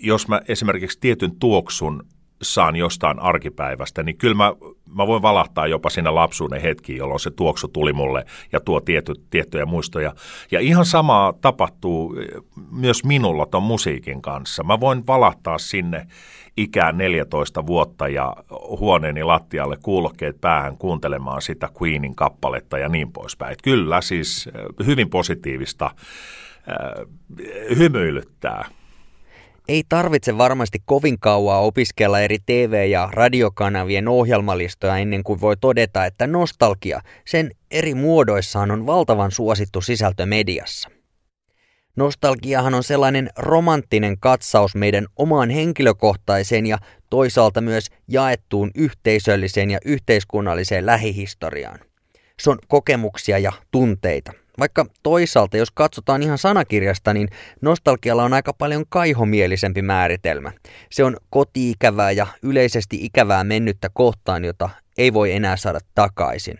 jos mä esimerkiksi tietyn tuoksun saan jostain arkipäivästä, niin kyllä mä, mä voin valahtaa jopa sinne lapsuuden hetkiin, jolloin se tuoksu tuli mulle ja tuo tiety, tiettyjä muistoja. Ja ihan samaa tapahtuu myös minulla ton musiikin kanssa. Mä voin valahtaa sinne ikään 14 vuotta ja huoneeni lattialle kuulokkeet päähän kuuntelemaan sitä Queenin kappaletta ja niin poispäin. Et kyllä siis hyvin positiivista äh, hymyilyttää ei tarvitse varmasti kovin kauaa opiskella eri TV- ja radiokanavien ohjelmalistoja ennen kuin voi todeta, että nostalgia sen eri muodoissaan on valtavan suosittu sisältö mediassa. Nostalgiahan on sellainen romanttinen katsaus meidän omaan henkilökohtaiseen ja toisaalta myös jaettuun yhteisölliseen ja yhteiskunnalliseen lähihistoriaan. Se on kokemuksia ja tunteita, vaikka toisaalta, jos katsotaan ihan sanakirjasta, niin nostalgialla on aika paljon kaihomielisempi määritelmä. Se on kotiikävää ja yleisesti ikävää mennyttä kohtaan, jota ei voi enää saada takaisin.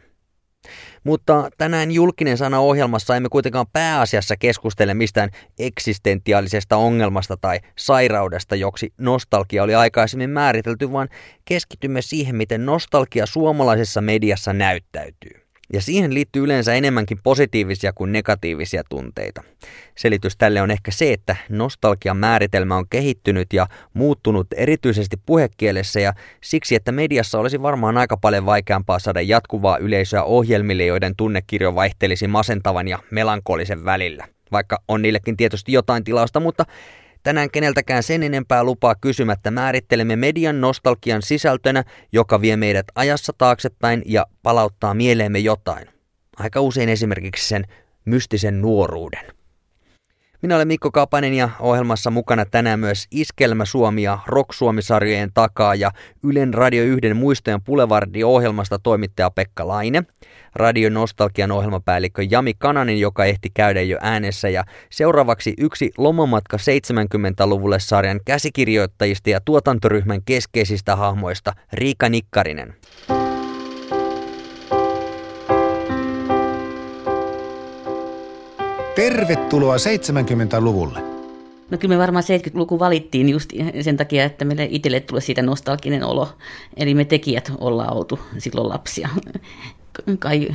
Mutta tänään julkinen sana ohjelmassa emme kuitenkaan pääasiassa keskustele mistään eksistentiaalisesta ongelmasta tai sairaudesta, joksi nostalgia oli aikaisemmin määritelty, vaan keskitymme siihen, miten nostalgia suomalaisessa mediassa näyttäytyy. Ja siihen liittyy yleensä enemmänkin positiivisia kuin negatiivisia tunteita. Selitys tälle on ehkä se, että nostalgian määritelmä on kehittynyt ja muuttunut erityisesti puhekielessä ja siksi, että mediassa olisi varmaan aika paljon vaikeampaa saada jatkuvaa yleisöä ohjelmille, joiden tunnekirjo vaihtelisi masentavan ja melankolisen välillä. Vaikka on niillekin tietysti jotain tilausta, mutta Tänään keneltäkään sen enempää lupaa kysymättä määrittelemme median nostalgian sisältönä, joka vie meidät ajassa taaksepäin ja palauttaa mieleemme jotain. Aika usein esimerkiksi sen mystisen nuoruuden. Minä olen Mikko Kapanen ja ohjelmassa mukana tänään myös Iskelmä Suomi ja Rock Suomi-sarjojen takaa ja Ylen Radio 1 muistojen Pulevardi-ohjelmasta toimittaja Pekka Laine, Radio Nostalgian ohjelmapäällikkö Jami Kananen, joka ehti käydä jo äänessä ja seuraavaksi yksi Lomamatka 70-luvulle sarjan käsikirjoittajista ja tuotantoryhmän keskeisistä hahmoista Riika Nikkarinen. Tervetuloa 70-luvulle. No kyllä me varmaan 70-luku valittiin just sen takia, että meille itselle tulee siitä nostalginen olo. Eli me tekijät ollaan oltu silloin lapsia. Kai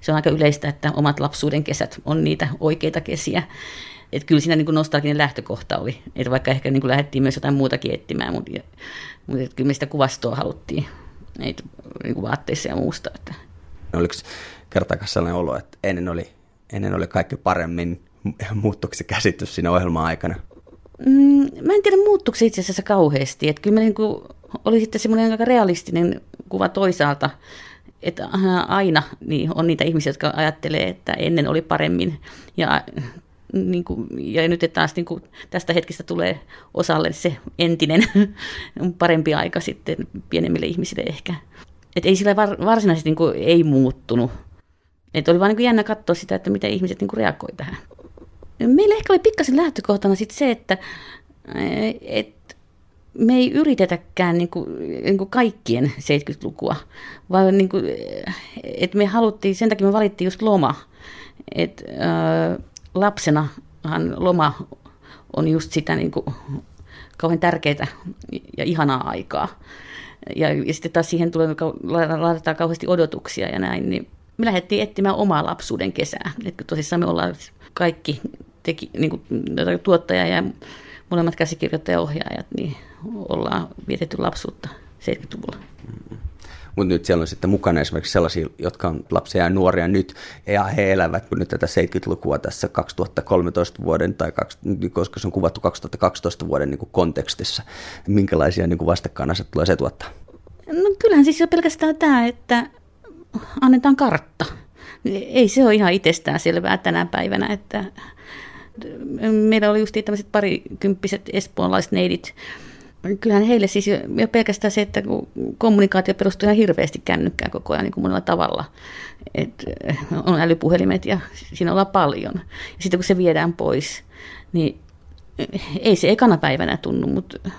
se on aika yleistä, että omat lapsuuden kesät on niitä oikeita kesiä. Että kyllä siinä niin nostalginen lähtökohta oli. Että vaikka ehkä niin lähdettiin myös jotain muutakin etsimään, mutta, mutta kyllä me sitä kuvastoa haluttiin että, niin vaatteissa ja muusta. Että. Oliko kertaakaan sellainen olo, että ennen oli ennen oli kaikki paremmin. Muuttuiko se käsitys siinä ohjelman aikana? Mm, mä en tiedä, muuttuiko se itse asiassa kauheasti. Että kyllä niin kuin, oli sitten semmoinen aika realistinen kuva toisaalta, että aina niin on niitä ihmisiä, jotka ajattelee, että ennen oli paremmin. Ja, niin kuin, ja nyt taas niin kuin, tästä hetkestä tulee osalle se entinen parempi aika sitten pienemmille ihmisille ehkä. Että ei sillä varsinaisesti niin kuin, ei muuttunut että oli vaan niin jännä katsoa sitä, että miten ihmiset niin reagoi tähän. Meillä ehkä oli pikkasen lähtökohtana sit se, että et me ei yritetäkään niin kuin, niin kuin kaikkien 70-lukua, vaan niin kuin, että me haluttiin, sen takia me valittiin just loma. Et, äh, lapsenahan loma on just sitä niin kuin, kauhean tärkeää ja ihanaa aikaa. Ja, ja sitten taas siihen tulee, laitetaan kauheasti odotuksia ja näin, niin me lähdettiin etsimään omaa lapsuuden kesää. Et tosissaan me ollaan kaikki teki, niin kuin, tuottaja ja molemmat käsikirjoittajaohjaajat, niin ollaan vietetty lapsuutta 70-luvulla. Mm-hmm. Mutta nyt siellä on sitten mukana esimerkiksi sellaisia, jotka on lapsia ja nuoria nyt, ja he elävät nyt tätä 70-lukua tässä 2013 vuoden, tai koska se on kuvattu 2012 vuoden niin kuin kontekstissa. Minkälaisia niin vastakkainasetteluja se tuottaa? No kyllähän siis jo pelkästään tämä, että annetaan kartta. Ei se ole ihan itsestään selvää tänä päivänä, että meillä oli just tämmöiset parikymppiset espoonlaiset neidit. Kyllähän heille siis jo, jo pelkästään se, että kommunikaatio perustuu ihan hirveästi kännykkään koko ajan niin kuin monella tavalla. Et on älypuhelimet ja siinä ollaan paljon. Ja sitten kun se viedään pois, niin ei se ekana päivänä tunnu, mutta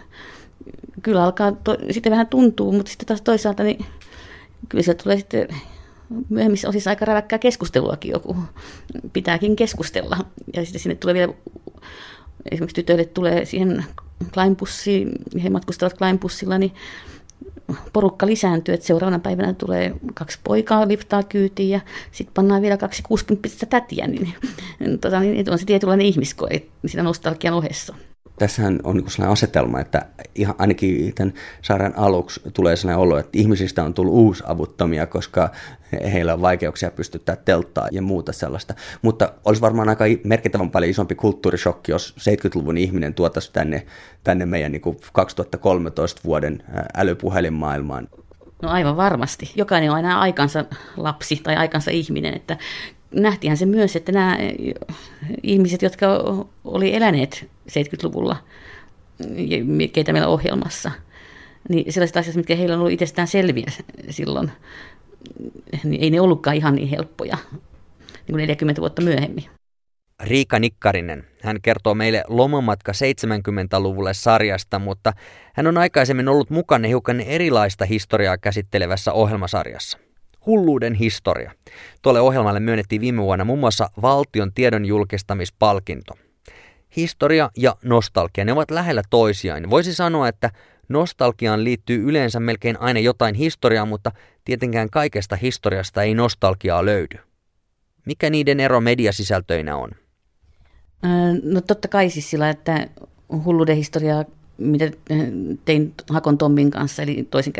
kyllä alkaa to, sitten vähän tuntuu, mutta sitten taas toisaalta niin kyllä se tulee sitten myöhemmissä osissa aika räväkkää keskusteluakin joku. Pitääkin keskustella. Ja sitten sinne tulee vielä, esimerkiksi tytöille tulee siihen Kleinbussi, he matkustavat Kleinbussilla, niin porukka lisääntyy, että seuraavana päivänä tulee kaksi poikaa liftaa kyytiin ja sitten pannaan vielä kaksi 60 tätiä, niin, tota, niin on se tietynlainen ihmiskoe siinä nostalgian ohessa tässähän on niin sellainen asetelma, että ihan ainakin tämän sairaan aluksi tulee sellainen olo, että ihmisistä on tullut uusavuttomia, koska heillä on vaikeuksia pystyttää telttaa ja muuta sellaista. Mutta olisi varmaan aika merkittävän paljon isompi kulttuurishokki, jos 70-luvun ihminen tuotaisi tänne, tänne meidän niin 2013 vuoden älypuhelinmaailmaan. No aivan varmasti. Jokainen on aina aikansa lapsi tai aikansa ihminen, että nähtiinhän se myös, että nämä ihmiset, jotka oli eläneet 70-luvulla, keitä meillä ohjelmassa, niin sellaiset asiat, mitkä heillä on ollut itsestään selviä silloin, niin ei ne ollutkaan ihan niin helppoja niin kuin 40 vuotta myöhemmin. Riika Nikkarinen. Hän kertoo meille Lomamatka 70-luvulle sarjasta, mutta hän on aikaisemmin ollut mukana hiukan erilaista historiaa käsittelevässä ohjelmasarjassa. Hulluuden historia. Tuolle ohjelmalle myönnettiin viime vuonna muun muassa valtion tiedon julkistamispalkinto. Historia ja nostalgia, ne ovat lähellä toisiaan. Voisi sanoa, että nostalgiaan liittyy yleensä melkein aina jotain historiaa, mutta tietenkään kaikesta historiasta ei nostalgiaa löydy. Mikä niiden ero mediasisältöinä on? No totta kai siis sillä, että hulluuden historiaa mitä tein Hakon Tommin kanssa, eli toisen,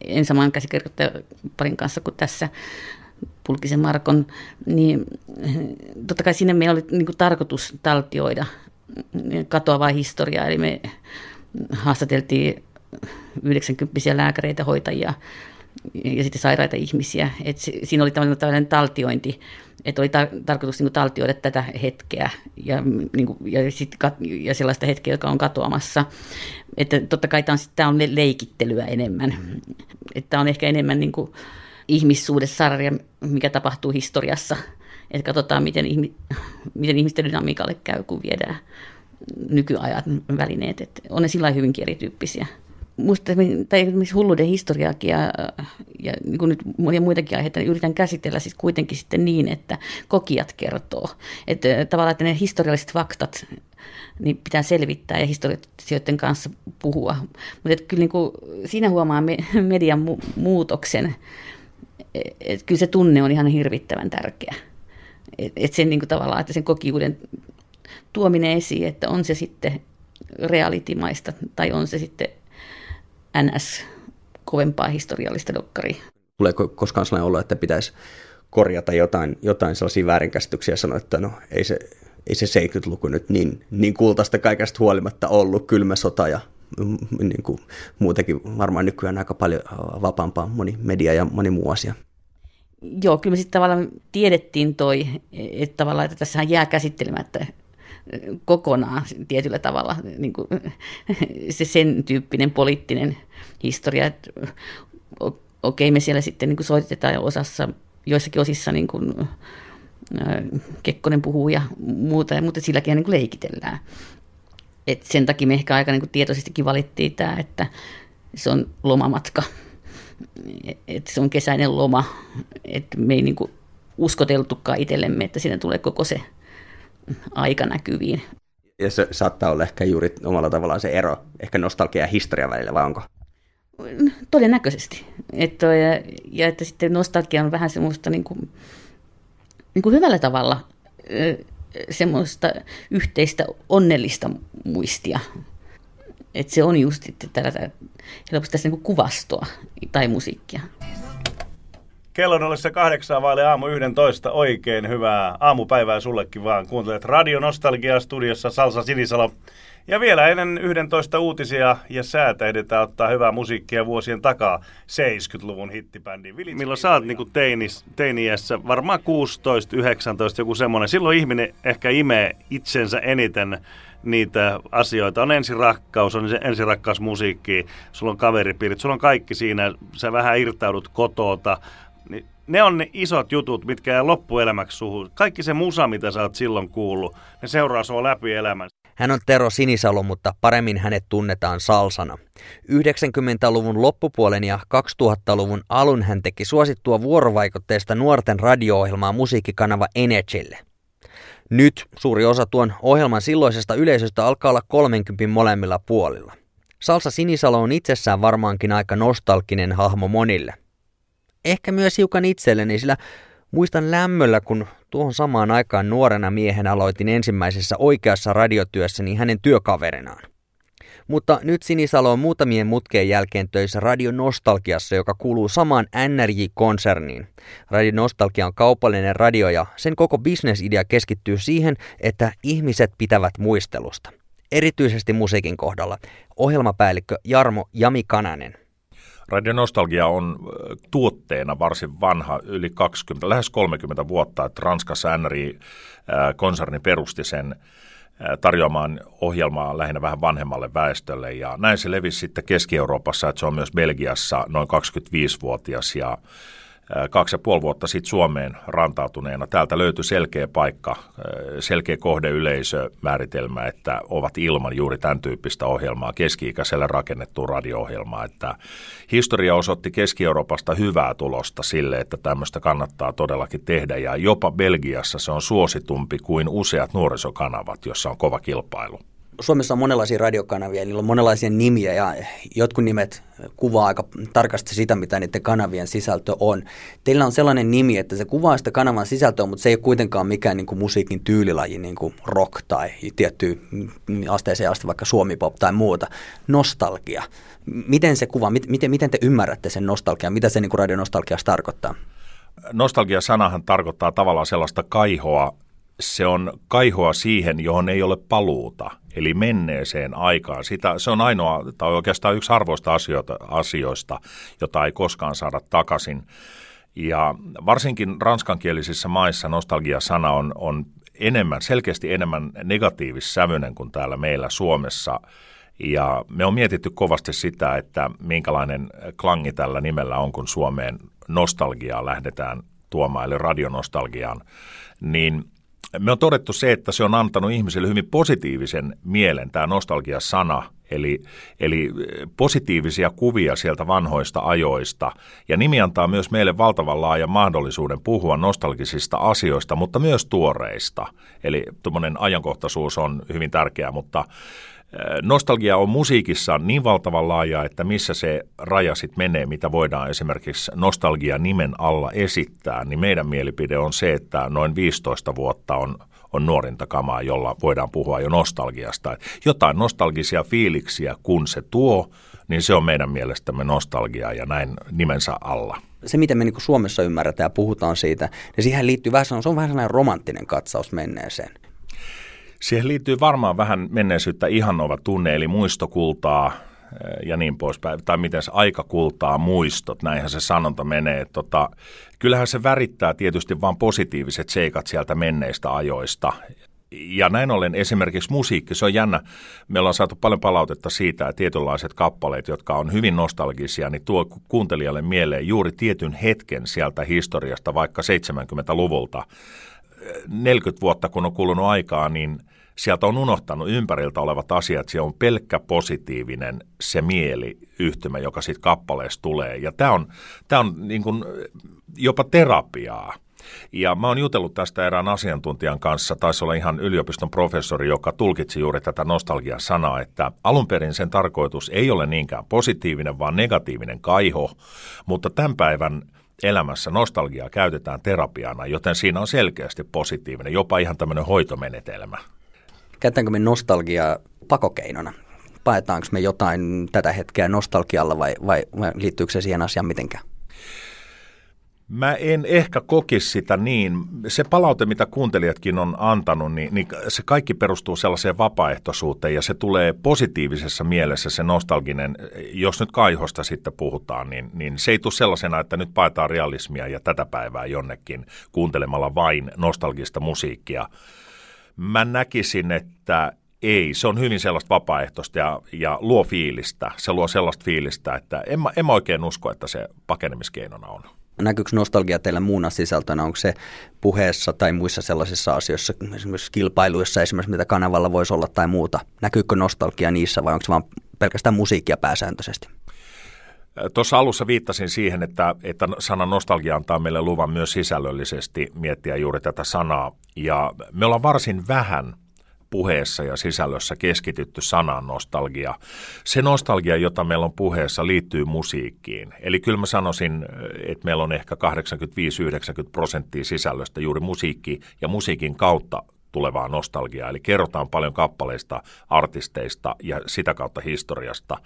en saman käsikirjoittajaparin kanssa kuin tässä Pulkisen Markon, niin totta kai sinne meillä oli niin kuin tarkoitus taltioida katoavaa historiaa, eli me haastateltiin 90 lääkäreitä, hoitajia ja sitten sairaita ihmisiä. Et siinä oli tämmöinen, tämmöinen taltiointi, että oli tar- tarkoitus niin taltioida tätä hetkeä ja, niin kuin, ja, sit kat- ja sellaista hetkeä, joka on katoamassa. Että totta kai tämä on, tämä on leikittelyä enemmän. Että on ehkä enemmän niin kuin ihmissuudessarja, mikä tapahtuu historiassa. Että katsotaan, miten, ihmi- miten ihmisten dynamiikalle käy, kun viedään nykyajat välineet. Että on ne sillä hyvinkin erityyppisiä musta, tai esimerkiksi hulluuden historiaakin ja, ja niin kuin nyt monia muitakin aiheita, niin yritän käsitellä siis kuitenkin sitten niin, että kokijat kertoo. Että tavallaan, että ne historialliset faktat niin pitää selvittää ja historioiden kanssa puhua. Mutta kyllä niin kuin, siinä huomaa me, median mu- muutoksen, että kyllä se tunne on ihan hirvittävän tärkeä. Että et sen niin kuin, tavallaan, että sen kokijuuden tuominen esiin, että on se sitten realitimaista tai on se sitten NS kovempaa historiallista dokkaria. Tuleeko koskaan sellainen olo, että pitäisi korjata jotain, jotain sellaisia väärinkäsityksiä ja sanoa, että no ei se, ei se 70-luku nyt niin, niin kultaista kaikesta huolimatta ollut, kylmä sota ja niin kuin, muutenkin varmaan nykyään aika paljon vapaampaa moni media ja moni muu asia. Joo, kyllä me sitten tavallaan tiedettiin toi, että tavallaan, että tässähän jää käsittelemättä kokonaan tietyllä tavalla niin kuin, se sen tyyppinen poliittinen historia, okei me siellä sitten niin kuin soitetaan osassa, joissakin osissa niin kuin, Kekkonen puhuu ja muuta, mutta silläkin niin kuin leikitellään. Et sen takia me ehkä aika niin kuin tietoisestikin valittiin tämä, että se on lomamatka, että se on kesäinen loma, että me ei niin kuin uskoteltukaan itsellemme, että siinä tulee koko se aika näkyviin. Ja se saattaa olla ehkä juuri omalla tavallaan se ero, ehkä nostalgia ja historia välillä, vai onko? Todennäköisesti. Että, ja, ja että sitten nostalgia on vähän semmoista niin kuin, niin kuin hyvällä tavalla semmoista yhteistä onnellista muistia. Että se on just tällaista, helposti tässä niin kuin kuvastoa tai musiikkia. Kello on ollessa kahdeksan vaille aamu 11. Oikein hyvää aamupäivää sullekin vaan. Kuuntelet Radio Nostalgia studiossa Salsa Sinisalo. Ja vielä ennen 11 uutisia ja säätä edetään ottaa hyvää musiikkia vuosien takaa 70-luvun hittibändi. Milloin sä oot niin teinis, teiniässä, varmaan 16, 19, joku semmoinen. Silloin ihminen ehkä imee itsensä eniten niitä asioita. On ensirakkaus, on ensirakkaus musiikki, sulla on kaveripiirit, sulla on kaikki siinä. Sä vähän irtaudut kotota, ne on ne isot jutut, mitkä jää loppuelämäksi suhun. Kaikki se musa, mitä sä oot silloin kuullut, ne seuraa sua läpi elämän. Hän on Tero Sinisalo, mutta paremmin hänet tunnetaan salsana. 90-luvun loppupuolen ja 2000-luvun alun hän teki suosittua vuorovaikutteista nuorten radio-ohjelmaa musiikkikanava Energylle. Nyt suuri osa tuon ohjelman silloisesta yleisöstä alkaa olla 30 molemmilla puolilla. Salsa Sinisalo on itsessään varmaankin aika nostalginen hahmo monille. Ehkä myös hiukan itselleni, sillä muistan lämmöllä, kun tuohon samaan aikaan nuorena miehen aloitin ensimmäisessä oikeassa radiotyössäni hänen työkaverinaan. Mutta nyt Sinisalo on muutamien mutkeen jälkeen töissä Radio Nostalgiassa, joka kuuluu samaan NRJ-konserniin. Radio Nostalgia on kaupallinen radio ja sen koko bisnesidea keskittyy siihen, että ihmiset pitävät muistelusta. Erityisesti musiikin kohdalla. Ohjelmapäällikkö Jarmo Jami Kananen. Radio Nostalgia on tuotteena varsin vanha, yli 20, lähes 30 vuotta, että Ranskassa NRI-konserni perusti sen tarjoamaan ohjelmaa lähinnä vähän vanhemmalle väestölle. Ja näin se levisi sitten Keski-Euroopassa, että se on myös Belgiassa noin 25-vuotias ja kaksi ja puoli vuotta sitten Suomeen rantautuneena. Täältä löytyi selkeä paikka, selkeä kohdeyleisömääritelmä, että ovat ilman juuri tämän tyyppistä ohjelmaa, keski-ikäiselle rakennettua radio-ohjelmaa. Että historia osoitti Keski-Euroopasta hyvää tulosta sille, että tämmöistä kannattaa todellakin tehdä ja jopa Belgiassa se on suositumpi kuin useat nuorisokanavat, jossa on kova kilpailu. Suomessa on monenlaisia radiokanavia, niillä on monenlaisia nimiä ja jotkut nimet kuvaa aika tarkasti sitä, mitä niiden kanavien sisältö on. Teillä on sellainen nimi, että se kuvaa sitä kanavan sisältöä, mutta se ei ole kuitenkaan mikään niin kuin musiikin tyylilaji, niin kuin rock tai tietty asteeseen asti vaikka suomipop tai muuta. Nostalgia. Miten se kuvaa, miten, miten te ymmärrätte sen nostalgian, mitä se niin radionostalgiassa tarkoittaa? Nostalgia-sanahan tarkoittaa tavallaan sellaista kaihoa, se on kaihoa siihen, johon ei ole paluuta, eli menneeseen aikaan. Sitä, se on ainoa, tai oikeastaan yksi harvoista asioita, asioista, jota ei koskaan saada takaisin. Ja varsinkin ranskankielisissä maissa nostalgia-sana on, on enemmän, selkeästi enemmän negatiivissävyinen kuin täällä meillä Suomessa. Ja me on mietitty kovasti sitä, että minkälainen klangi tällä nimellä on, kun Suomeen nostalgiaa lähdetään tuomaan, eli radionostalgiaan, niin – me on todettu se, että se on antanut ihmisille hyvin positiivisen mielen, tämä nostalgia-sana, eli, eli positiivisia kuvia sieltä vanhoista ajoista. Ja nimi antaa myös meille valtavan laajan mahdollisuuden puhua nostalgisista asioista, mutta myös tuoreista. Eli tuommoinen ajankohtaisuus on hyvin tärkeää, mutta Nostalgia on musiikissa niin valtavan laaja, että missä se raja sitten menee, mitä voidaan esimerkiksi nostalgia nimen alla esittää, niin meidän mielipide on se, että noin 15 vuotta on, on nuorinta kamaa, jolla voidaan puhua jo nostalgiasta. Jotain nostalgisia fiiliksiä, kun se tuo, niin se on meidän mielestämme nostalgia ja näin nimensä alla. Se, miten me niin Suomessa ymmärretään ja puhutaan siitä, niin siihen liittyy vähän, se on vähän sellainen romanttinen katsaus menneeseen. Siihen liittyy varmaan vähän menneisyyttä ihannova tunne, eli muistokultaa eh, ja niin poispäin, tai miten se aika kultaa muistot, näinhän se sanonta menee. Tota, kyllähän se värittää tietysti vain positiiviset seikat sieltä menneistä ajoista. Ja näin ollen esimerkiksi musiikki, se on jännä. Meillä on saatu paljon palautetta siitä, että tietynlaiset kappaleet, jotka on hyvin nostalgisia, niin tuo kuuntelijalle mieleen juuri tietyn hetken sieltä historiasta, vaikka 70-luvulta. 40 vuotta kun on kulunut aikaa, niin sieltä on unohtanut ympäriltä olevat asiat. Se on pelkkä positiivinen se mieli yhtymä, joka siitä kappaleesta tulee. Ja tämä on, tämä on niin kuin jopa terapiaa. Ja mä oon jutellut tästä erään asiantuntijan kanssa, taisi olla ihan yliopiston professori, joka tulkitsi juuri tätä nostalgia-sanaa, että alun perin sen tarkoitus ei ole niinkään positiivinen, vaan negatiivinen kaiho, mutta tämän päivän elämässä nostalgiaa käytetään terapiana, joten siinä on selkeästi positiivinen, jopa ihan tämmöinen hoitomenetelmä. Käytetäänkö me nostalgiaa pakokeinona? Paetaanko me jotain tätä hetkeä nostalgialla vai, vai, vai liittyykö se siihen asiaan mitenkään? Mä en ehkä kokisi sitä niin. Se palaute, mitä kuuntelijatkin on antanut, niin, niin se kaikki perustuu sellaiseen vapaaehtoisuuteen ja se tulee positiivisessa mielessä se nostalginen, jos nyt kaihosta sitten puhutaan, niin, niin se ei tule sellaisena, että nyt paetaan realismia ja tätä päivää jonnekin kuuntelemalla vain nostalgista musiikkia. Mä näkisin, että ei, se on hyvin sellaista vapaaehtoista ja, ja luo fiilistä. Se luo sellaista fiilistä, että en mä, en mä oikein usko, että se pakenemiskeinona on. Näkyykö nostalgia teille muuna sisältönä? Onko se puheessa tai muissa sellaisissa asioissa, esimerkiksi kilpailuissa, esimerkiksi mitä kanavalla voisi olla tai muuta? Näkyykö nostalgia niissä vai onko se vain pelkästään musiikkia pääsääntöisesti? Tuossa alussa viittasin siihen, että, että sana nostalgia antaa meille luvan myös sisällöllisesti miettiä juuri tätä sanaa. Ja me ollaan varsin vähän puheessa ja sisällössä keskitytty sanaan nostalgia. Se nostalgia, jota meillä on puheessa, liittyy musiikkiin. Eli kyllä mä sanoisin, että meillä on ehkä 85-90 prosenttia sisällöstä juuri musiikki ja musiikin kautta tulevaa nostalgiaa. Eli kerrotaan paljon kappaleista, artisteista ja sitä kautta historiasta.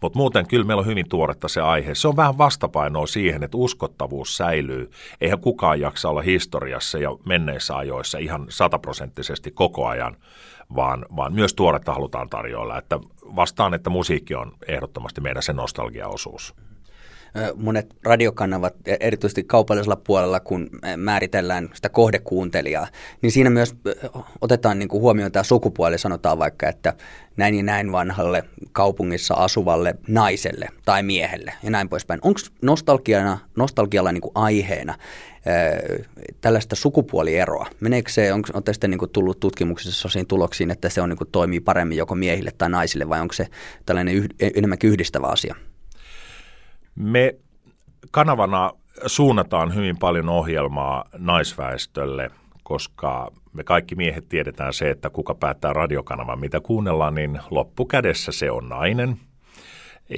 Mutta muuten kyllä meillä on hyvin tuoretta se aihe. Se on vähän vastapainoa siihen, että uskottavuus säilyy. Eihän kukaan jaksa olla historiassa ja menneissä ajoissa ihan sataprosenttisesti koko ajan, vaan, vaan myös tuoretta halutaan tarjoilla. Että vastaan, että musiikki on ehdottomasti meidän se nostalgiaosuus monet radiokanavat, e, erityisesti kaupallisella puolella, kun määritellään sitä kohdekuuntelijaa, niin siinä myös otetaan niin kuin huomioon tämä sukupuoli, sanotaan vaikka, että näin ja näin vanhalle kaupungissa asuvalle naiselle tai miehelle ja näin poispäin. Onko nostalgialla niin kuin aiheena tällaista sukupuolieroa? Meneekö se, onko, on tästä niin tullut tutkimuksissa sosiin tuloksiin, että se on, niin kuin, toimii paremmin joko miehille tai naisille vai onko se tällainen yh, enemmänkin yhdistävä asia? Me kanavana suunnataan hyvin paljon ohjelmaa naisväestölle, koska me kaikki miehet tiedetään se, että kuka päättää radiokanavan, mitä kuunnellaan, niin loppukädessä se on nainen.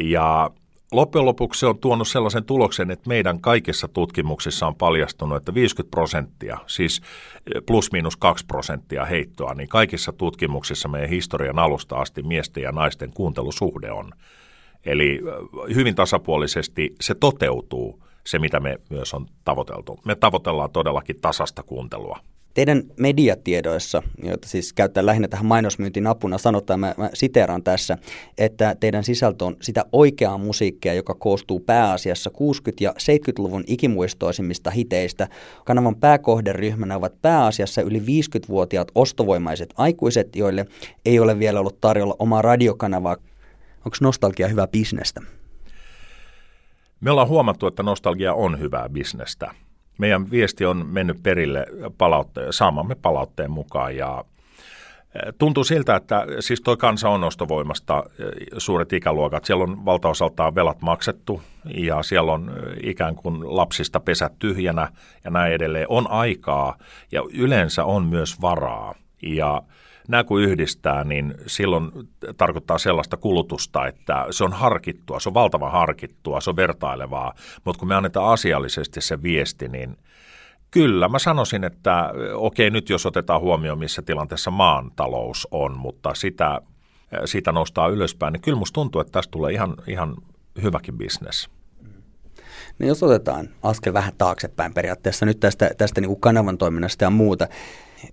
Ja loppujen lopuksi se on tuonut sellaisen tuloksen, että meidän kaikissa tutkimuksissa on paljastunut, että 50 prosenttia, siis plus miinus 2 prosenttia heittoa, niin kaikissa tutkimuksissa meidän historian alusta asti miesten ja naisten kuuntelusuhde on Eli hyvin tasapuolisesti se toteutuu, se mitä me myös on tavoiteltu. Me tavoitellaan todellakin tasasta kuuntelua. Teidän mediatiedoissa, joita siis käyttää lähinnä tähän mainosmyyntin apuna, sanotaan, mä, mä siteeraan tässä, että teidän sisältö on sitä oikeaa musiikkia, joka koostuu pääasiassa 60- ja 70-luvun ikimuistoisimmista hiteistä. Kanavan pääkohderyhmänä ovat pääasiassa yli 50-vuotiaat ostovoimaiset aikuiset, joille ei ole vielä ollut tarjolla omaa radiokanavaa. Onko nostalgia hyvää bisnestä? Me ollaan huomattu, että nostalgia on hyvää bisnestä. Meidän viesti on mennyt perille palautteen, saamamme palautteen mukaan ja Tuntuu siltä, että siis toi kansa on ostovoimasta suuret ikäluokat. Siellä on valtaosaltaan velat maksettu ja siellä on ikään kuin lapsista pesät tyhjänä ja näin edelleen. On aikaa ja yleensä on myös varaa. Ja nämä kun yhdistää, niin silloin tarkoittaa sellaista kulutusta, että se on harkittua, se on valtavan harkittua, se on vertailevaa, mutta kun me annetaan asiallisesti se viesti, niin Kyllä, mä sanoisin, että okei, nyt jos otetaan huomioon, missä tilanteessa maan talous on, mutta sitä, sitä nostaa ylöspäin, niin kyllä musta tuntuu, että tästä tulee ihan, ihan hyväkin bisnes. No jos otetaan askel vähän taaksepäin periaatteessa nyt tästä, tästä niin kuin kanavan toiminnasta ja muuta,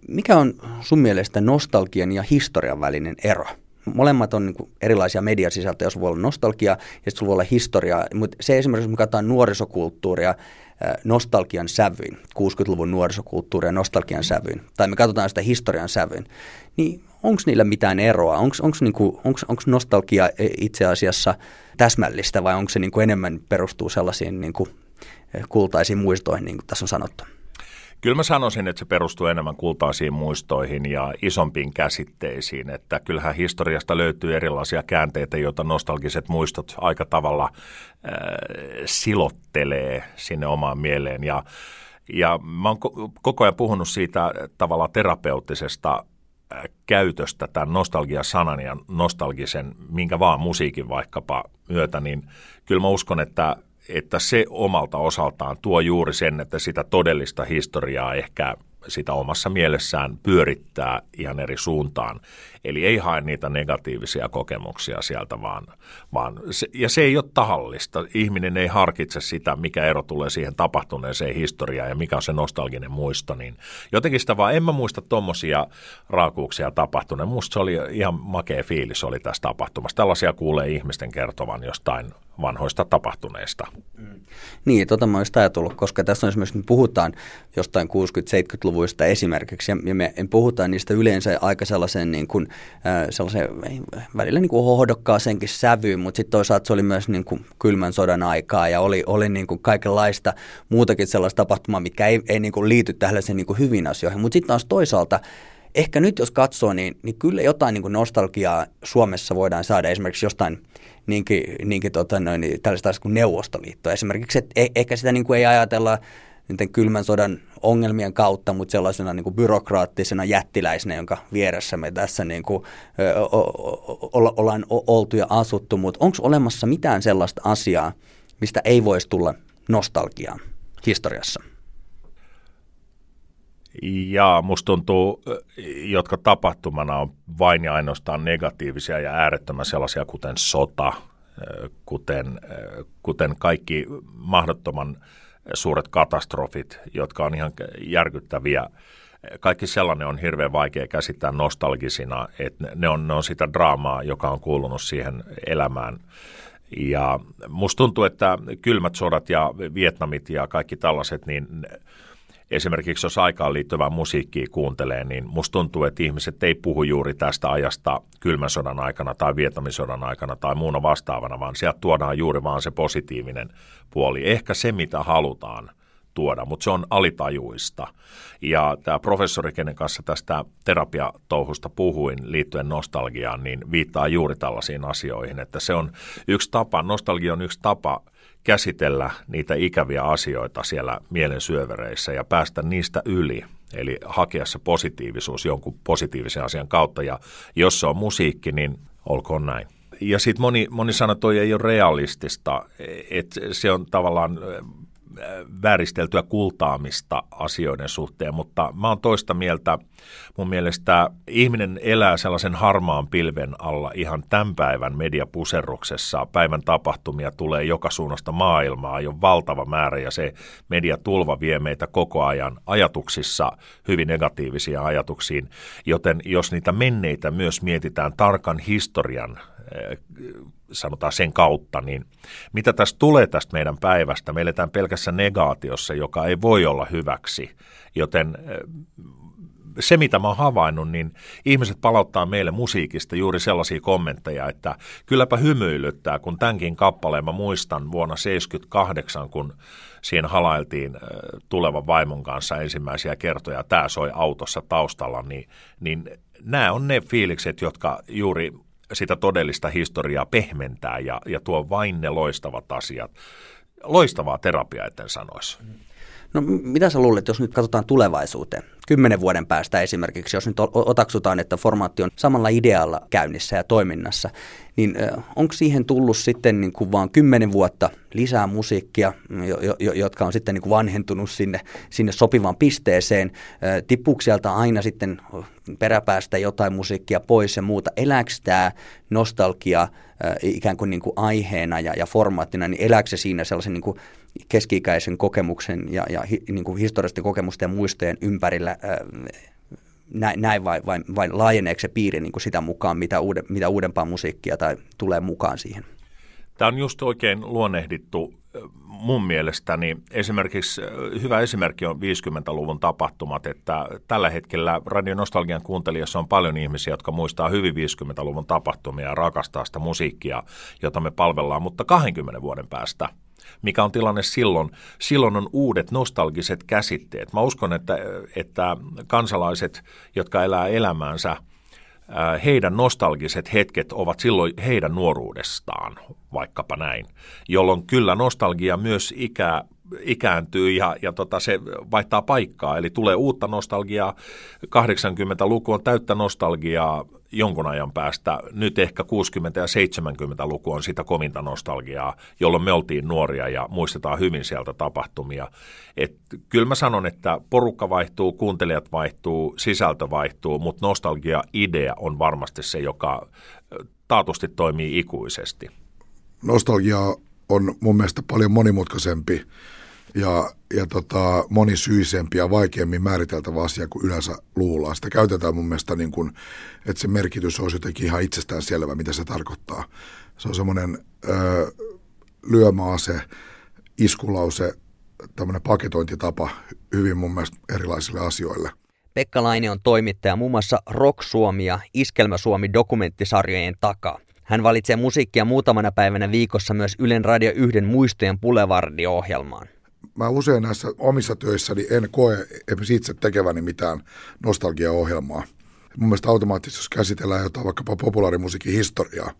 mikä on sun mielestä nostalgian ja historian välinen ero? Molemmat on niin erilaisia mediasisältöjä, jos voi olla nostalgia ja sitten voi olla historiaa. Mutta se esimerkiksi, jos me katsotaan nuorisokulttuuria nostalgian sävyin, 60-luvun nuorisokulttuuria nostalgian sävyin, tai me katsotaan sitä historian sävyin, niin onko niillä mitään eroa? Onko niinku, nostalgia itse asiassa täsmällistä vai onko se niinku enemmän perustuu sellaisiin niinku kultaisiin muistoihin, niin kuin tässä on sanottu? Kyllä mä sanoisin, että se perustuu enemmän kultaisiin muistoihin ja isompiin käsitteisiin, että kyllähän historiasta löytyy erilaisia käänteitä, joita nostalgiset muistot aika tavalla äh, silottelee sinne omaan mieleen ja ja mä oon koko ajan puhunut siitä tavalla terapeuttisesta käytöstä tämän nostalgia-sanan ja nostalgisen, minkä vaan musiikin vaikkapa myötä, niin kyllä mä uskon, että että se omalta osaltaan tuo juuri sen, että sitä todellista historiaa ehkä sitä omassa mielessään pyörittää ihan eri suuntaan. Eli ei hae niitä negatiivisia kokemuksia sieltä, vaan, vaan se, ja se ei ole tahallista. Ihminen ei harkitse sitä, mikä ero tulee siihen tapahtuneeseen historiaan ja mikä on se nostalginen muisto. Niin jotenkin sitä vaan, en mä muista tuommoisia raakuuksia tapahtuneen. Musta se oli ihan makea fiilis oli tästä tapahtumasta. Tällaisia kuulee ihmisten kertovan jostain vanhoista tapahtuneista. Mm. Niin, tota mä olisin ajatellut, koska tässä on esimerkiksi, me puhutaan jostain 60-70-luvuista esimerkiksi, ja me puhutaan niistä yleensä aika sellaisen, niin kuin, sellaisen välillä niin kuin hohdokkaaseenkin sävyyn, mutta sitten toisaalta se oli myös niin kuin kylmän sodan aikaa, ja oli, oli niin kuin kaikenlaista muutakin sellaista tapahtumaa, mikä ei, ei niin kuin liity tällaisiin niin kuin hyvin asioihin, mutta sitten taas toisaalta ehkä nyt jos katsoo, niin, niin kyllä jotain niin kuin nostalgiaa Suomessa voidaan saada esimerkiksi jostain niinkin, niinkin tota noin, niin tällaista kuin Neuvostoliitto. Esimerkiksi, että e, ehkä sitä niin kuin ei ajatella niiden kylmän sodan ongelmien kautta, mutta sellaisena niin kuin byrokraattisena jättiläisenä, jonka vieressä me tässä niin kuin, o, o, o, ollaan oltu ja asuttu. Mutta onko olemassa mitään sellaista asiaa, mistä ei voisi tulla nostalgiaa historiassa? Ja musta tuntuu, jotka tapahtumana on vain ja ainoastaan negatiivisia ja äärettömän sellaisia, kuten sota, kuten, kuten kaikki mahdottoman suuret katastrofit, jotka on ihan järkyttäviä. Kaikki sellainen on hirveän vaikea käsittää nostalgisina, että ne on, ne on sitä draamaa, joka on kuulunut siihen elämään. Ja musta tuntuu, että kylmät sodat ja Vietnamit ja kaikki tällaiset, niin esimerkiksi jos aikaan liittyvää musiikkia kuuntelee, niin musta tuntuu, että ihmiset ei puhu juuri tästä ajasta kylmän sodan aikana tai Vietnamisodan aikana tai muuna vastaavana, vaan sieltä tuodaan juuri vaan se positiivinen puoli. Ehkä se, mitä halutaan tuoda, mutta se on alitajuista. Ja tämä professori, kenen kanssa tästä terapiatouhusta puhuin liittyen nostalgiaan, niin viittaa juuri tällaisiin asioihin, että se on yksi tapa, nostalgia on yksi tapa käsitellä niitä ikäviä asioita siellä mielen syövereissä ja päästä niistä yli. Eli hakea se positiivisuus jonkun positiivisen asian kautta ja jos se on musiikki, niin olkoon näin. Ja sitten moni, moni sanoo, että ei ole realistista, että se on tavallaan vääristeltyä kultaamista asioiden suhteen, mutta mä oon toista mieltä. Mun mielestä ihminen elää sellaisen harmaan pilven alla ihan tämän päivän mediapuserruksessa. Päivän tapahtumia tulee joka suunnasta maailmaa jo valtava määrä ja se mediatulva vie meitä koko ajan ajatuksissa hyvin negatiivisia ajatuksiin, joten jos niitä menneitä myös mietitään tarkan historian sanotaan sen kautta, niin mitä tästä tulee tästä meidän päivästä? Me eletään pelkässä negaatiossa, joka ei voi olla hyväksi, joten eh, se, mitä mä oon havainnut, niin ihmiset palauttaa meille musiikista juuri sellaisia kommentteja, että kylläpä hymyilyttää, kun tämänkin kappaleen mä muistan vuonna 1978, kun siinä halailtiin eh, tulevan vaimon kanssa ensimmäisiä kertoja, tämä soi autossa taustalla, niin, niin nämä on ne fiilikset, jotka juuri sitä todellista historiaa pehmentää ja, ja tuo vain ne loistavat asiat. Loistavaa terapiaa, etten sanoisi. No mitä sä luulet, jos nyt katsotaan tulevaisuuteen? Kymmenen vuoden päästä esimerkiksi, jos nyt otaksutaan, että formaatti on samalla idealla käynnissä ja toiminnassa, niin onko siihen tullut sitten niin kuin vaan kymmenen vuotta lisää musiikkia, jo, jo, jotka on sitten niin kuin vanhentunut sinne, sinne sopivaan pisteeseen? Tippuuko sieltä aina sitten peräpäästä jotain musiikkia pois ja muuta? Elääkö tämä nostalgia ikään kuin, niin kuin aiheena ja, ja formaattina, niin elääkö se siinä sellaisen niin kuin keski-ikäisen kokemuksen ja, ja hi, niin kuin historiallisten kokemusten ja muistojen ympärillä näin, näin vai, vai, vai laajeneeko se piiri niin kuin sitä mukaan, mitä, uude, mitä uudempaa musiikkia tai tulee mukaan siihen? Tämä on just oikein luonnehdittu mun mielestäni. Esimerkiksi hyvä esimerkki on 50-luvun tapahtumat, että tällä hetkellä Radio Nostalgian kuuntelijassa on paljon ihmisiä, jotka muistaa hyvin 50-luvun tapahtumia ja rakastaa sitä musiikkia, jota me palvellaan, mutta 20 vuoden päästä – mikä on tilanne silloin. Silloin on uudet nostalgiset käsitteet. Mä uskon, että, että kansalaiset, jotka elää elämäänsä, heidän nostalgiset hetket ovat silloin heidän nuoruudestaan, vaikkapa näin, jolloin kyllä nostalgia myös ikä, ikääntyy ja, ja tota, se vaihtaa paikkaa, eli tulee uutta nostalgiaa. 80-luku on täyttä nostalgiaa jonkun ajan päästä. Nyt ehkä 60- ja 70-luku on sitä kominta nostalgiaa, jolloin me oltiin nuoria ja muistetaan hyvin sieltä tapahtumia. Et kyllä mä sanon, että porukka vaihtuu, kuuntelijat vaihtuu, sisältö vaihtuu, mutta nostalgia-idea on varmasti se, joka taatusti toimii ikuisesti. Nostalgia on mun mielestä paljon monimutkaisempi ja, ja tota, monisyisempi ja vaikeammin määriteltävä asia kuin yleensä luullaan. Sitä käytetään mun mielestä niin kuin, että se merkitys olisi jotenkin ihan itsestään selvä, mitä se tarkoittaa. Se on semmoinen lyömaase, iskulause, tämmöinen paketointitapa hyvin mun mielestä erilaisille asioille. Pekka Laine on toimittaja muun muassa Rock Suomi ja Iskelmä Suomi dokumenttisarjojen takaa. Hän valitsee musiikkia muutamana päivänä viikossa myös Ylen Radio 1 muistojen Pulevardi-ohjelmaan mä usein näissä omissa töissäni en koe itse tekeväni mitään nostalgiaohjelmaa. Mun mielestä automaattisesti, jos käsitellään jotain vaikkapa populaarimusiikin historiaa,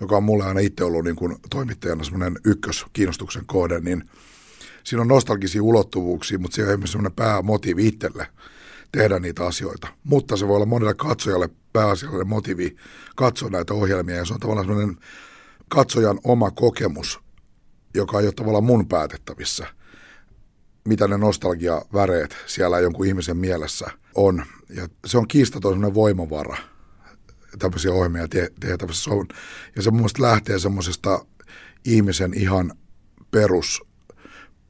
joka on mulle aina itse ollut niin kuin toimittajana semmoinen ykköskiinnostuksen kohde, niin siinä on nostalgisia ulottuvuuksia, mutta se on myös semmoinen päämotiivi itselle tehdä niitä asioita. Mutta se voi olla monelle katsojalle pääasiallinen motiivi katsoa näitä ohjelmia ja se on tavallaan semmoinen katsojan oma kokemus, joka ei ole tavallaan mun päätettävissä, mitä ne nostalgiaväreet siellä jonkun ihmisen mielessä on. Ja se on kiistaton semmoinen voimavara tämmöisiä ohjelmia tehtävissä. Ja se mun lähtee semmoisesta ihmisen ihan perus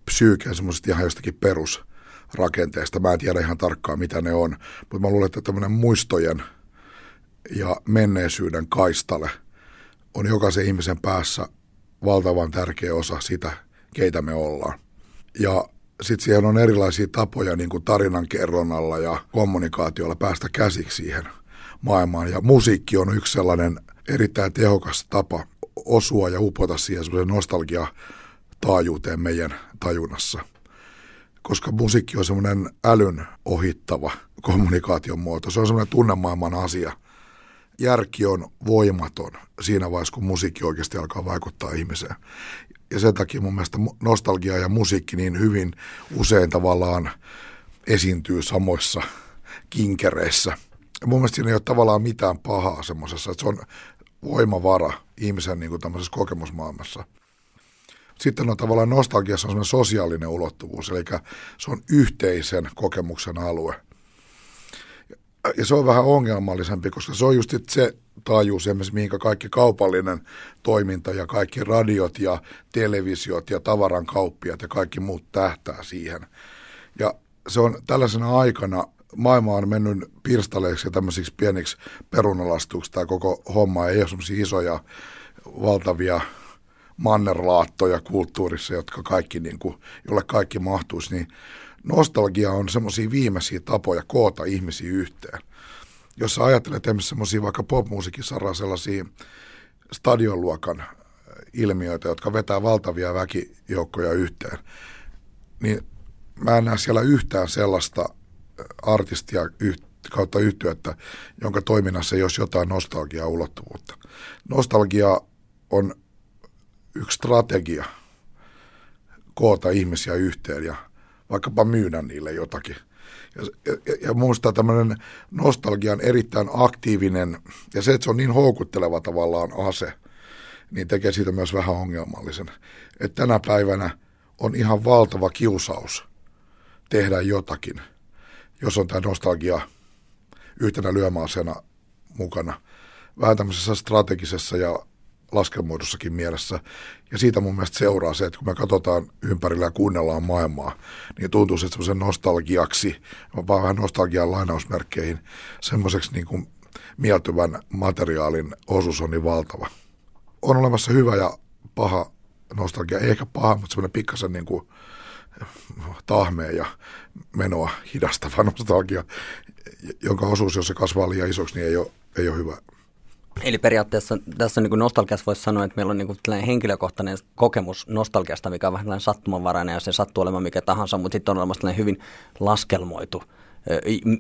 psyykeen, semmoisesta ihan jostakin perusrakenteesta. Mä en tiedä ihan tarkkaan, mitä ne on, mutta mä luulen, että tämmöinen muistojen ja menneisyyden kaistale on jokaisen ihmisen päässä valtavan tärkeä osa sitä, keitä me ollaan. Ja sitten siihen on erilaisia tapoja niin kuin tarinan kerronnalla ja kommunikaatiolla päästä käsiksi siihen maailmaan. Ja musiikki on yksi sellainen erittäin tehokas tapa osua ja upota siihen semmoisen nostalgia taajuuteen meidän tajunnassa. Koska musiikki on semmoinen älyn ohittava kommunikaation muoto. Se on semmoinen tunnemaailman asia. Järki on voimaton siinä vaiheessa, kun musiikki oikeasti alkaa vaikuttaa ihmiseen. Ja sen takia mun mielestä nostalgia ja musiikki niin hyvin usein tavallaan esiintyy samoissa kinkereissä. Ja mun mielestä siinä ei ole tavallaan mitään pahaa semmoisessa, että se on voimavara ihmisen niin kuin tämmöisessä kokemusmaailmassa. Sitten on tavallaan nostalgiassa on sosiaalinen ulottuvuus, eli se on yhteisen kokemuksen alue. Ja se on vähän ongelmallisempi, koska se on just se taajuus, mihinkä kaikki kaupallinen toiminta ja kaikki radiot ja televisiot ja tavaran kauppiat ja kaikki muut tähtää siihen. Ja se on tällaisena aikana, maailma on mennyt pirstaleiksi ja tämmöisiksi pieniksi perunalastuksi. Tämä koko homma ei ole semmoisia isoja, valtavia mannerlaattoja kulttuurissa, jotka kaikki, niin kuin, jolle kaikki mahtuisi, niin nostalgia on semmoisia viimeisiä tapoja koota ihmisiä yhteen. Jos sä ajattelet esimerkiksi vaikka popmusiikin sarraa sellaisia stadionluokan ilmiöitä, jotka vetää valtavia väkijoukkoja yhteen, niin mä en näe siellä yhtään sellaista artistia kautta yhtyötä, jonka toiminnassa ei olisi jotain nostalgiaa ulottuvuutta. Nostalgia on yksi strategia koota ihmisiä yhteen ja vaikkapa myydä niille jotakin. Ja, ja, ja minusta tämmöinen nostalgian erittäin aktiivinen, ja se, että se on niin houkutteleva tavallaan ase, niin tekee siitä myös vähän ongelmallisen. Että tänä päivänä on ihan valtava kiusaus tehdä jotakin, jos on tämä nostalgia yhtenä lyömäasena mukana. Vähän tämmöisessä strategisessa ja laskelmoidussakin mielessä. Ja siitä mun mielestä seuraa se, että kun me katsotaan ympärillä ja kuunnellaan maailmaa, niin tuntuu että semmoisen nostalgiaksi, vaan vähän nostalgian lainausmerkkeihin, semmoiseksi niin kuin mieltyvän materiaalin osuus on niin valtava. On olemassa hyvä ja paha nostalgia, ei ehkä paha, mutta semmoinen pikkasen niin kuin tahmea ja menoa hidastava nostalgia, jonka osuus, jos se kasvaa liian isoksi, niin ei ole, ei ole hyvä. Eli periaatteessa tässä niin nostalgiassa voisi sanoa, että meillä on niin tällainen henkilökohtainen kokemus nostalgiasta, mikä on vähän sattumanvarainen ja se sattuu olemaan mikä tahansa, mutta sitten on olemassa tällainen hyvin laskelmoitu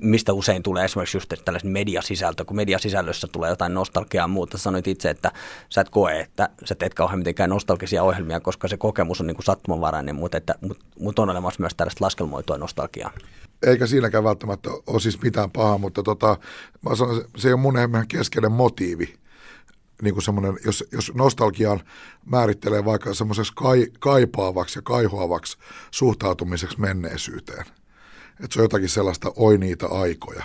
mistä usein tulee esimerkiksi just tällaisen mediasisältö, kun mediasisällössä tulee jotain nostalgiaa muuta. Sanoit itse, että sä et koe, että sä teet kauhean mitenkään nostalgisia ohjelmia, koska se kokemus on niin kuin sattumanvarainen, mutta, että, mutta on olemassa myös tällaista laskelmoitua nostalgiaa eikä siinäkään välttämättä ole siis mitään pahaa, mutta tota, mä sanon, se ei ole mun keskeinen motiivi. Niin kuin semmoinen, jos, jos nostalgian määrittelee vaikka semmoiseksi kai, kaipaavaksi ja kaihoavaksi suhtautumiseksi menneisyyteen. Että se on jotakin sellaista, oi niitä aikoja.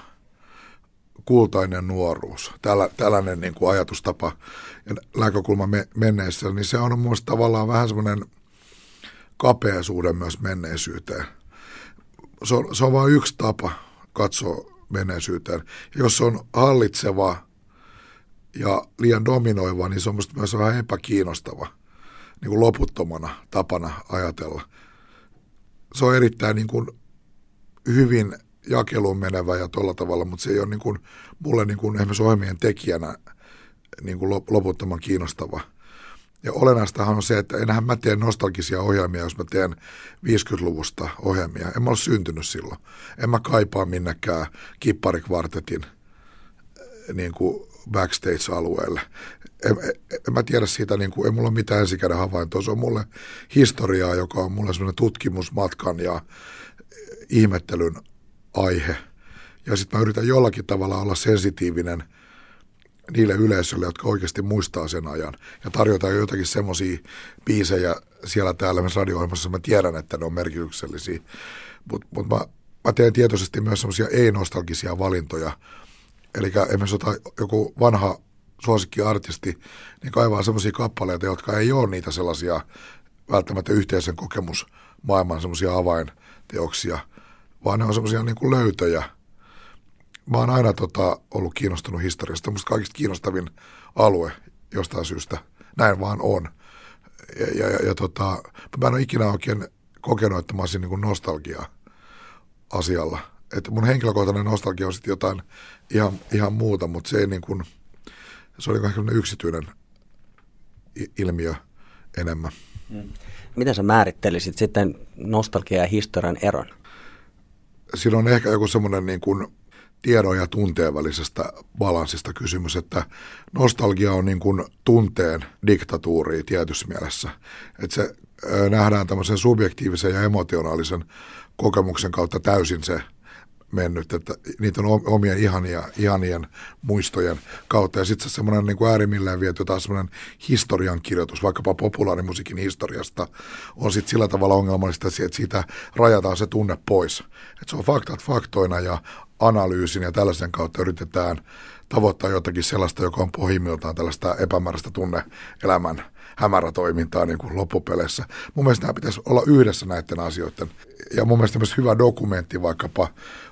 Kultainen nuoruus, Tällä, tällainen niin kuin ajatustapa ja näkökulma me, menneessä, niin se on mun tavallaan vähän semmoinen kapeasuuden myös menneisyyteen – se on, se on vain yksi tapa katsoa menneisyyteen. Jos se on hallitseva ja liian dominoiva, niin se on myös vähän epäkiinnostava niin kuin loputtomana tapana ajatella. Se on erittäin niin kuin hyvin jakeluun menevä ja tuolla tavalla, mutta se ei ole niin kuin, mulle niin kuin esimerkiksi ohjelmien tekijänä niin kuin loputtoman kiinnostava – ja olennaistahan on se, että enhän mä tee nostalgisia ohjelmia, jos mä teen 50-luvusta ohjelmia. En mä ole syntynyt silloin. En mä kaipaa minnekään kipparikvartetin niin kuin backstage-alueelle. En, en, en mä tiedä siitä, niin kuin, ei mulla ole mitään ensikäden havaintoa. Se on mulle historiaa, joka on mulle sellainen tutkimusmatkan ja ihmettelyn aihe. Ja sitten mä yritän jollakin tavalla olla sensitiivinen niille yleisölle, jotka oikeasti muistaa sen ajan. Ja tarjotaan jotakin semmoisia biisejä siellä täällä myös radio-ohjelmassa, mä tiedän, että ne on merkityksellisiä. Mutta mut mä, mä teen tietoisesti myös semmoisia ei-nostalgisia valintoja. Eli esimerkiksi ota joku vanha suosikkiartisti, niin kaivaa semmoisia kappaleita, jotka ei ole niitä sellaisia välttämättä yhteisen kokemus maailman semmoisia avainteoksia, vaan ne on semmoisia niin löytöjä. Mä oon aina tota, ollut kiinnostunut historiasta. Musta kaikista kiinnostavin alue jostain syystä. Näin vaan on. Ja, ja, ja, ja tota, mä en ole ikinä oikein kokenut, että mä olisin niin nostalgia asialla. Että mun henkilökohtainen nostalgia on sitten jotain ihan, ihan muuta, mutta se ei niin kuin, se oli vähän yksityinen ilmiö enemmän. Mm. Miten sä määrittelisit sitten nostalgia ja historian eron? Siinä on ehkä joku semmoinen niin kuin tiedon ja tunteen välisestä balanssista kysymys, että nostalgia on niin kuin tunteen diktatuuri tietyssä mielessä. Että se nähdään tämmöisen subjektiivisen ja emotionaalisen kokemuksen kautta täysin se mennyt, että niitä on omien ihania, ihanien muistojen kautta. Ja sitten se semmoinen niin kuin viety taas semmoinen historiankirjoitus, vaikkapa populaarimusiikin historiasta, on sitten sillä tavalla ongelmallista, että siitä rajataan se tunne pois. Että se on faktat faktoina ja analyysin ja tällaisen kautta yritetään tavoittaa jotakin sellaista, joka on pohjimmiltaan tällaista epämääräistä tunne-elämän hämärätoimintaa niin kuin loppupeleissä. Mun mielestä nämä pitäisi olla yhdessä näiden asioiden. Ja mun mielestä myös hyvä dokumentti vaikkapa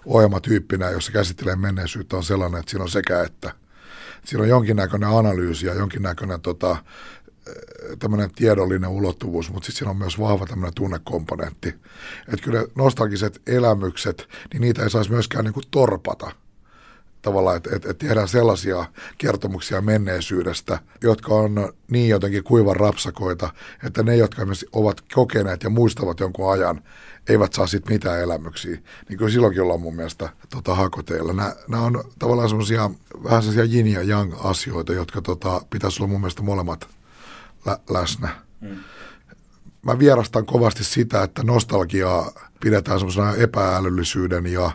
ohjelmatyyppinä, jossa käsittelee menneisyyttä, on sellainen, että siinä on sekä että. Siinä on jonkinnäköinen analyysi ja jonkinnäköinen tota, tämmöinen tiedollinen ulottuvuus, mutta sitten siinä on myös vahva tämmöinen tunnekomponentti. Että kyllä nostalgiset elämykset, niin niitä ei saisi myöskään niin kuin torpata – tavallaan, että, että, että tehdään sellaisia kertomuksia menneisyydestä, jotka on niin jotenkin kuivan rapsakoita, että ne, jotka ovat kokeneet ja muistavat jonkun ajan, eivät saa sitten mitään elämyksiä. Niin kyllä silloinkin ollaan mun mielestä tota, hakoteilla. Nämä, on tavallaan semmoisia vähän sellaisia yin ja yang asioita, jotka tota, pitäisi olla mun mielestä molemmat lä- läsnä. Mm. Mä vierastan kovasti sitä, että nostalgiaa pidetään semmoisena epäälyllisyyden ja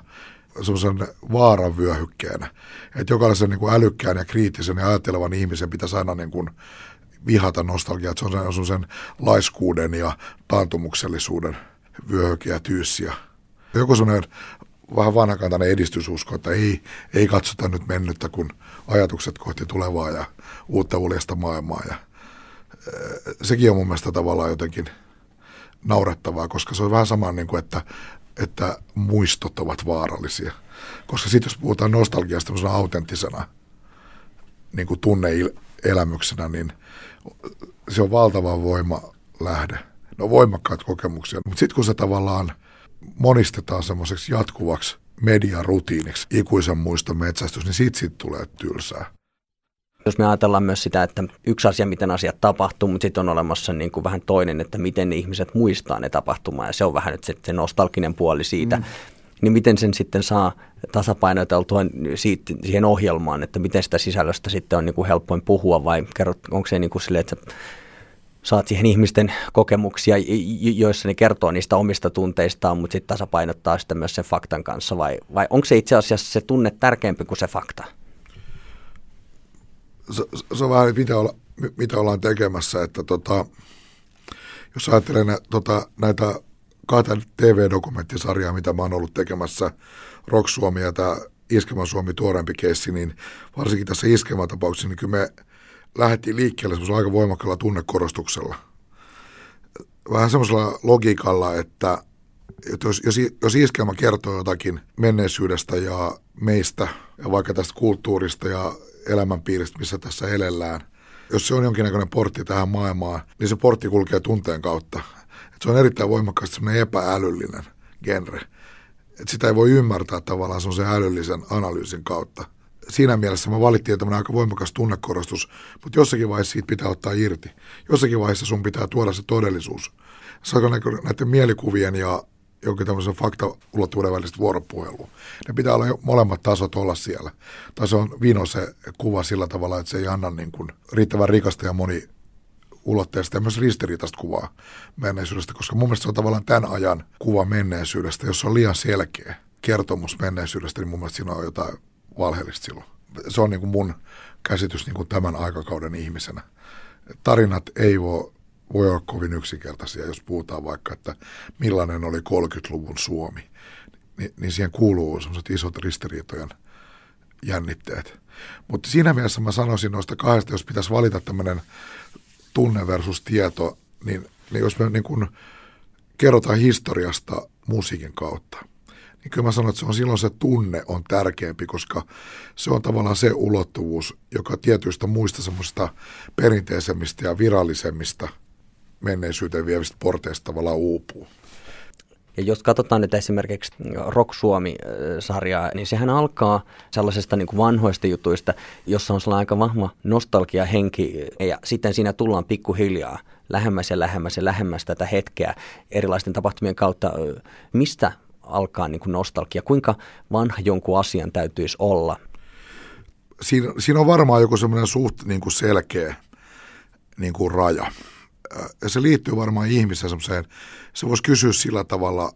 semmoisen vaaran vyöhykkeenä. Että jokaisen niin kuin älykkään ja kriittisen ja ajattelevan ihmisen pitäisi aina niin kuin vihata nostalgiaa. Se on semmoisen laiskuuden ja taantumuksellisuuden vyöhyke ja tyyssiä. Joku semmoinen vähän vanhakantainen edistysusko, että ei, ei katsota nyt mennyttä, kun ajatukset kohti tulevaa ja uutta uljasta maailmaa. Ja, sekin on mun mielestä tavallaan jotenkin naurettavaa, koska se on vähän sama niin kuin, että että muistot ovat vaarallisia. Koska sitten jos puhutaan nostalgiasta tämmöisenä autenttisena niin kuin tunneelämyksenä, niin se on valtava voima lähde. No voimakkaat kokemuksia, mutta sitten kun se tavallaan monistetaan semmoiseksi jatkuvaksi mediarutiiniksi, ikuisen muiston metsästys, niin siitä, siitä tulee tylsää. Jos me ajatellaan myös sitä, että yksi asia, miten asiat tapahtuu, mutta sitten on olemassa niin kuin vähän toinen, että miten ne ihmiset muistaa ne tapahtumaa, ja se on vähän nyt se, se nostalginen puoli siitä. Mm. Niin miten sen sitten saa tasapainoteltua siitä, siihen ohjelmaan, että miten sitä sisällöstä sitten on niin kuin helpoin puhua, vai kerrot, onko se niin kuin silleen, että saat siihen ihmisten kokemuksia, joissa ne kertoo niistä omista tunteistaan, mutta sitten tasapainottaa sitä myös sen faktan kanssa, vai, vai onko se itse asiassa se tunne tärkeämpi kuin se fakta? Se, se on vähän, mitä, olla, mitä ollaan tekemässä, että tota, jos ajattelen nä, tota, näitä kahta TV-dokumenttisarjaa, mitä mä oon ollut tekemässä, Rock Suomi ja tämä Iskemä Suomi tuorempi keissi, niin varsinkin tässä Iskemä tapauksessa, niin kyllä me lähdettiin liikkeelle semmoisella aika voimakkaalla tunnekorostuksella. Vähän semmoisella logiikalla, että, että jos, jos, jos Iskelma kertoo jotakin menneisyydestä ja meistä ja vaikka tästä kulttuurista ja elämänpiiristä, missä tässä elellään. Jos se on jonkinnäköinen portti tähän maailmaan, niin se portti kulkee tunteen kautta. Et se on erittäin voimakkaasti semmoinen epäälyllinen genre. Et sitä ei voi ymmärtää tavallaan se älyllisen analyysin kautta. Siinä mielessä me valittiin tämmöinen aika voimakas tunnekorostus, mutta jossakin vaiheessa siitä pitää ottaa irti. Jossakin vaiheessa sun pitää tuoda se todellisuus. Saako näiden mielikuvien ja jokin tämmöisen faktaulottuvuuden välistä vuoropuhelua. Ne pitää olla molemmat tasot olla siellä. Tai se on vino se kuva sillä tavalla, että se ei anna niin kuin riittävän rikasta ja moni ulotteesta ja myös ristiriitaista kuvaa menneisyydestä, koska mun mielestä se on tavallaan tämän ajan kuva menneisyydestä. Jos on liian selkeä kertomus menneisyydestä, niin mun mielestä siinä on jotain valheellista silloin. Se on niin kuin mun käsitys niin kuin tämän aikakauden ihmisenä. Tarinat ei voi, voi olla kovin yksinkertaisia, jos puhutaan vaikka, että millainen oli 30-luvun Suomi. Ni, niin siihen kuuluu sellaiset isot ristiriitojen jännitteet. Mutta siinä mielessä mä sanoisin noista kahdesta, jos pitäisi valita tämmöinen tunne versus tieto, niin, niin jos me niin kuin kerrotaan historiasta musiikin kautta, niin kyllä mä sanon, että se on silloin se tunne on tärkeämpi, koska se on tavallaan se ulottuvuus, joka tietyistä muista semmoista perinteisemmistä ja virallisemmista menneisyyteen vievistä porteista tavallaan uupuu. Ja jos katsotaan nyt esimerkiksi Rock Suomi-sarjaa, niin sehän alkaa sellaisesta niin kuin vanhoista jutuista, jossa on sellainen aika vahva nostalgiahenki, ja sitten siinä tullaan pikkuhiljaa lähemmäs ja lähemmäs ja lähemmäs tätä hetkeä erilaisten tapahtumien kautta. Mistä alkaa niin kuin nostalgia? Kuinka vanha jonkun asian täytyisi olla? Siinä, siinä on varmaan joku semmoinen suht niin kuin selkeä niin kuin raja. Ja se liittyy varmaan ihmiseen semmoiseen, se voisi kysyä sillä tavalla,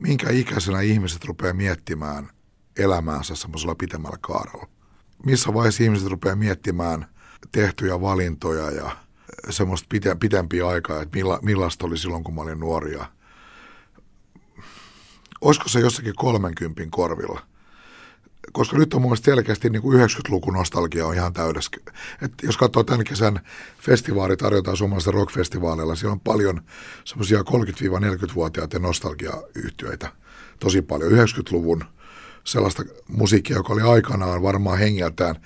minkä ikäisenä ihmiset rupeaa miettimään elämäänsä semmoisella pitemmällä kaarella. Missä vaiheessa ihmiset rupeaa miettimään tehtyjä valintoja ja semmoista pitempiä aikaa, että milla, millaista oli silloin, kun mä olin nuoria – olisiko se jossakin 30 korvilla? Koska nyt on mun mielestä selkeästi niin kuin 90-luvun nostalgia on ihan täydessä. Et jos katsoo tämän kesän tarjotaan suomalaisilla rockfestivaaleilla, siellä on paljon semmoisia 30-40-vuotiaita nostalgiayhtiöitä. Tosi paljon. 90-luvun sellaista musiikkia, joka oli aikanaan varmaan hengeltään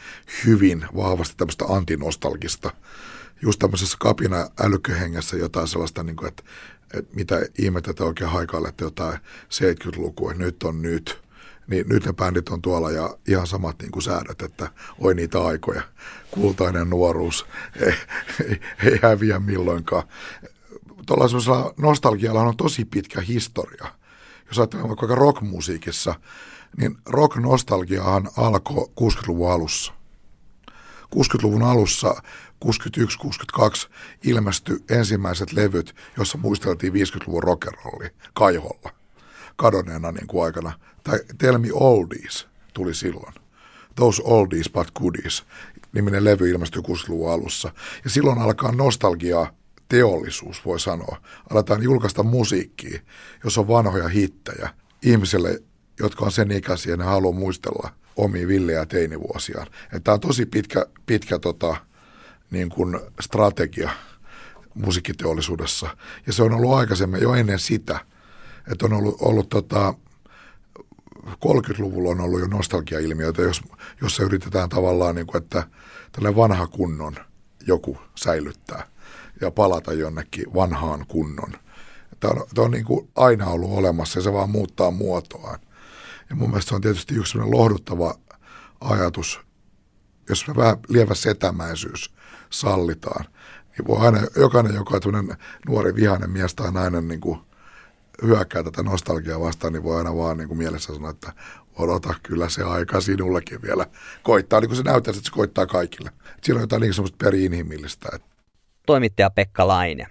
hyvin vahvasti tämmöistä antinostalgista. Just tämmöisessä kapina älykköhengessä jotain sellaista, niin kuin, että että mitä ihmettä te oikein haikailette jotain 70-lukua, nyt on nyt. Niin nyt ne bändit on tuolla ja ihan samat niin kuin säädöt, että oi niitä aikoja. Kultainen nuoruus ei, ei, ei häviä milloinkaan. Tuollaisella nostalgialla on tosi pitkä historia. Jos ajatellaan vaikka rockmusiikissa, niin rock-nostalgiahan alkoi 60-luvun alussa. 60-luvun alussa 61-62 ilmestyi ensimmäiset levyt, jossa muisteltiin 50-luvun rockerolli Kaiholla kadonneena niin kuin aikana. Tai Tell Me Oldies tuli silloin. Those Oldies But Goodies niminen levy ilmestyi 60-luvun alussa. Ja silloin alkaa nostalgia teollisuus, voi sanoa. Aletaan julkaista musiikkia, jos on vanhoja hittejä ihmisille, jotka on sen ikäisiä ne haluaa muistella omia villejä teinivuosiaan. Tämä on tosi pitkä, pitkä tota, niin kuin strategia musiikkiteollisuudessa. Ja se on ollut aikaisemmin jo ennen sitä, että on ollut, ollut tota, 30-luvulla on ollut jo nostalgiailmiöitä, jos, jossa yritetään tavallaan, niin kuin, että tällainen vanha kunnon joku säilyttää ja palata jonnekin vanhaan kunnon. Tämä on, tämä on niin kuin aina ollut olemassa ja se vaan muuttaa muotoaan. Ja mun mielestä se on tietysti yksi lohduttava ajatus, jos me vähän lievä setämäisyys sallitaan. Niin voi aina, jokainen, joka on nuori vihainen mies tai nainen niin kuin hyökkää tätä nostalgiaa vastaan, niin voi aina vaan niin kuin mielessä sanoa, että odota kyllä se aika sinullekin vielä koittaa, niin kuin se näyttää, että se koittaa kaikille. Siinä on jotain niin semmoista peri-inhimillistä. Toimittaja Pekka Laine.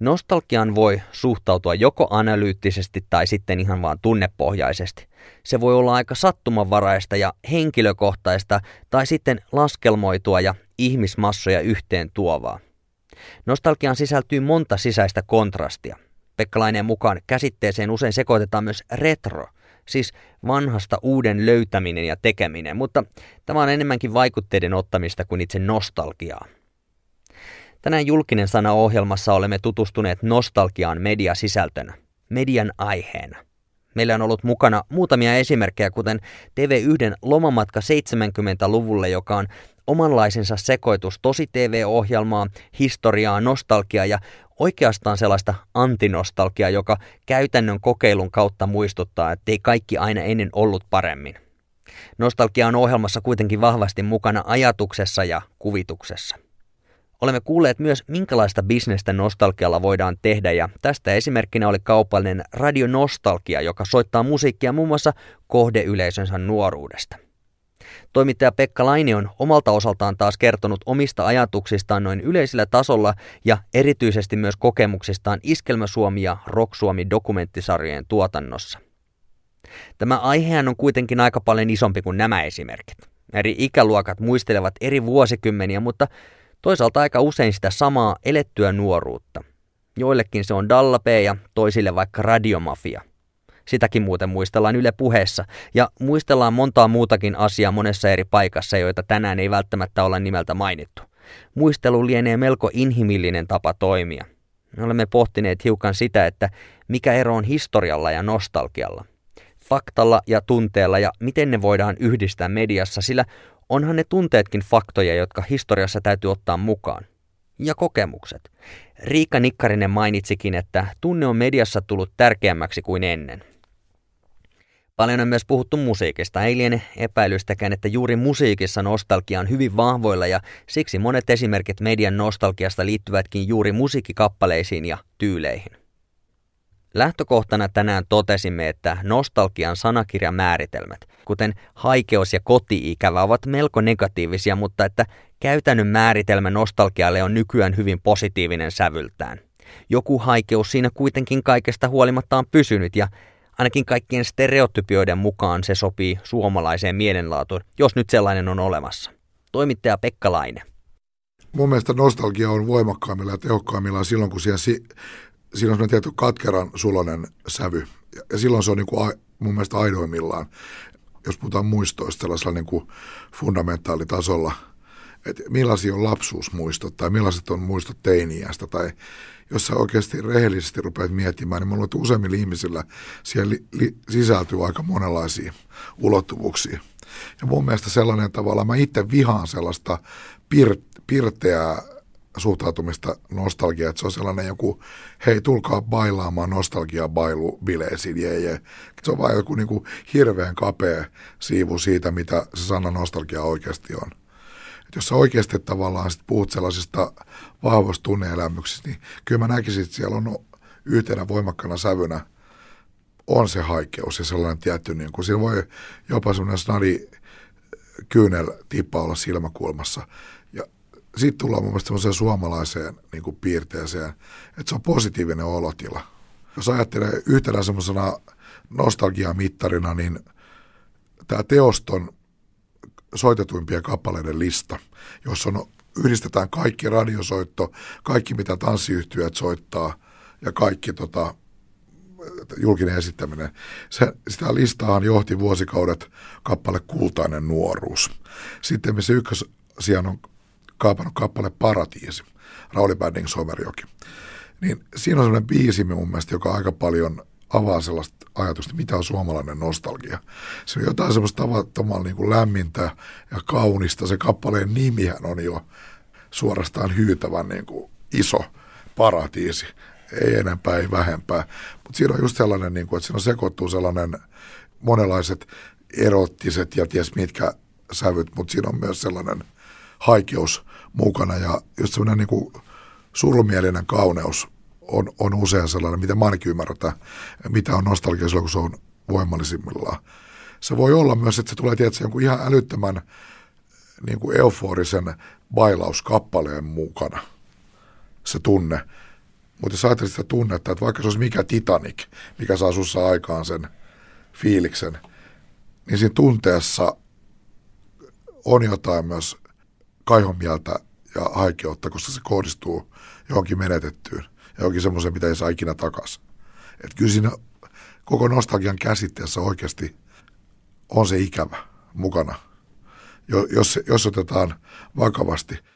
Nostalgiaan voi suhtautua joko analyyttisesti tai sitten ihan vaan tunnepohjaisesti. Se voi olla aika sattumanvaraista ja henkilökohtaista tai sitten laskelmoitua ja ihmismassoja yhteen tuovaa. Nostalgiaan sisältyy monta sisäistä kontrastia. Pekkalainen mukaan käsitteeseen usein sekoitetaan myös retro, siis vanhasta uuden löytäminen ja tekeminen, mutta tämä on enemmänkin vaikutteiden ottamista kuin itse nostalgiaa. Tänään julkinen sana ohjelmassa olemme tutustuneet nostalgiaan mediasisältönä, median aiheena. Meillä on ollut mukana muutamia esimerkkejä, kuten TV1 Lomamatka 70-luvulle, joka on omanlaisensa sekoitus tosi TV-ohjelmaa, historiaa, nostalgiaa ja oikeastaan sellaista antinostalgiaa, joka käytännön kokeilun kautta muistuttaa, että ei kaikki aina ennen ollut paremmin. Nostalgia on ohjelmassa kuitenkin vahvasti mukana ajatuksessa ja kuvituksessa. Olemme kuulleet myös, minkälaista bisnestä nostalgialla voidaan tehdä ja tästä esimerkkinä oli kaupallinen Radio Nostalgia, joka soittaa musiikkia muun muassa kohdeyleisönsä nuoruudesta. Toimittaja Pekka Laini on omalta osaltaan taas kertonut omista ajatuksistaan noin yleisellä tasolla ja erityisesti myös kokemuksistaan Iskelmäsuomi ja Rocksuomi dokumenttisarjojen tuotannossa. Tämä aihehan on kuitenkin aika paljon isompi kuin nämä esimerkit. Eri ikäluokat muistelevat eri vuosikymmeniä, mutta toisaalta aika usein sitä samaa elettyä nuoruutta. Joillekin se on Dallape ja toisille vaikka radiomafia. Sitäkin muuten muistellaan Yle puheessa ja muistellaan montaa muutakin asiaa monessa eri paikassa, joita tänään ei välttämättä olla nimeltä mainittu. Muistelu lienee melko inhimillinen tapa toimia. Me olemme pohtineet hiukan sitä, että mikä ero on historialla ja nostalgialla. Faktalla ja tunteella ja miten ne voidaan yhdistää mediassa, sillä onhan ne tunteetkin faktoja, jotka historiassa täytyy ottaa mukaan. Ja kokemukset. Riikka Nikkarinen mainitsikin, että tunne on mediassa tullut tärkeämmäksi kuin ennen. Paljon on myös puhuttu musiikista. Ei liene epäilystäkään, että juuri musiikissa nostalgia on hyvin vahvoilla ja siksi monet esimerkit median nostalgiasta liittyvätkin juuri musiikkikappaleisiin ja tyyleihin. Lähtökohtana tänään totesimme, että nostalgian sanakirjan määritelmät, kuten haikeus ja koti-ikävä, ovat melko negatiivisia, mutta että käytännön määritelmä nostalgialle on nykyään hyvin positiivinen sävyltään. Joku haikeus siinä kuitenkin kaikesta huolimatta on pysynyt ja Ainakin kaikkien stereotypioiden mukaan se sopii suomalaiseen mielenlaatuun, jos nyt sellainen on olemassa. Toimittaja Pekka Laine. Mun mielestä nostalgia on voimakkaimmilla ja tehokkaimmillaan silloin, kun siellä, si- siinä on tietty katkeran sulonen sävy. Ja silloin se on niin kuin mun mielestä aidoimmillaan, jos puhutaan muistoista sellaisella niin kuin fundamentaalitasolla, että millaisia on lapsuusmuistot tai millaiset on muistot teiniästä tai jos sä oikeasti rehellisesti rupeat miettimään, niin mä luulen, että useimmilla ihmisillä siellä li, li, sisältyy aika monenlaisia ulottuvuuksia. Ja mun mielestä sellainen tavalla, mä itse vihaan sellaista pir, pirteää suhtautumista nostalgiaa, että se on sellainen joku, hei tulkaa bailaamaan nostalgia bailu bileisiin, jee, jee. Se on vain joku niin kuin hirveän kapea siivu siitä, mitä se sana nostalgia oikeasti on. Et jos sä oikeasti tavallaan sit puhut sellaisista vahvoista tunneelämyksistä, niin kyllä mä näkisin, että siellä on yhtenä voimakkana sävynä on se haikeus ja sellainen tietty, niin kuin siinä voi jopa sellainen snadi kyynel tippa olla silmäkulmassa. Ja sitten tullaan mun mielestä suomalaiseen niin kuin piirteeseen, että se on positiivinen olotila. Jos ajattelee yhtenä semmoisena nostalgiamittarina, niin tämä teoston soitetuimpien kappaleiden lista, jossa on, yhdistetään kaikki radiosoitto, kaikki mitä tanssiyhtiöt soittaa ja kaikki tota, julkinen esittäminen. Se, sitä listaahan johti vuosikaudet kappale Kultainen nuoruus. Sitten missä ykkösijan on kaapannut kappale Paratiisi, Rauli Badding Somerjoki. Niin siinä on sellainen biisi mun mielestä, joka aika paljon avaa sellaista ajatusta, mitä on suomalainen nostalgia. Se on jotain semmoista tavattoman niin kuin lämmintä ja kaunista. Se kappaleen nimihän on jo suorastaan hyytävän niin kuin iso paratiisi. Ei enempää, ei vähempää. Mutta siinä on just sellainen, niin kuin, että siinä on sekoittuu sellainen monenlaiset erottiset ja ties mitkä sävyt, mutta siinä on myös sellainen haikeus mukana ja just sellainen niin kuin surumielinen kauneus on, on usein sellainen, mitä mä ainakin ymmärrän, mitä on nostalgia silloin, kun se on voimallisimmillaan. Se voi olla myös, että se tulee tietysti jonkun ihan älyttömän niin kuin euforisen bailauskappaleen mukana, se tunne. Mutta jos ajattelit sitä tunnetta, että vaikka se olisi mikä Titanic, mikä saa sussa aikaan sen fiiliksen, niin siinä tunteessa on jotain myös kaihomieltä ja haikeutta, koska se kohdistuu johonkin menetettyyn johonkin semmoiseen, mitä ei saa ikinä takaisin. Että kyllä siinä koko nostalgian käsitteessä oikeasti on se ikävä mukana, jos, jos otetaan vakavasti –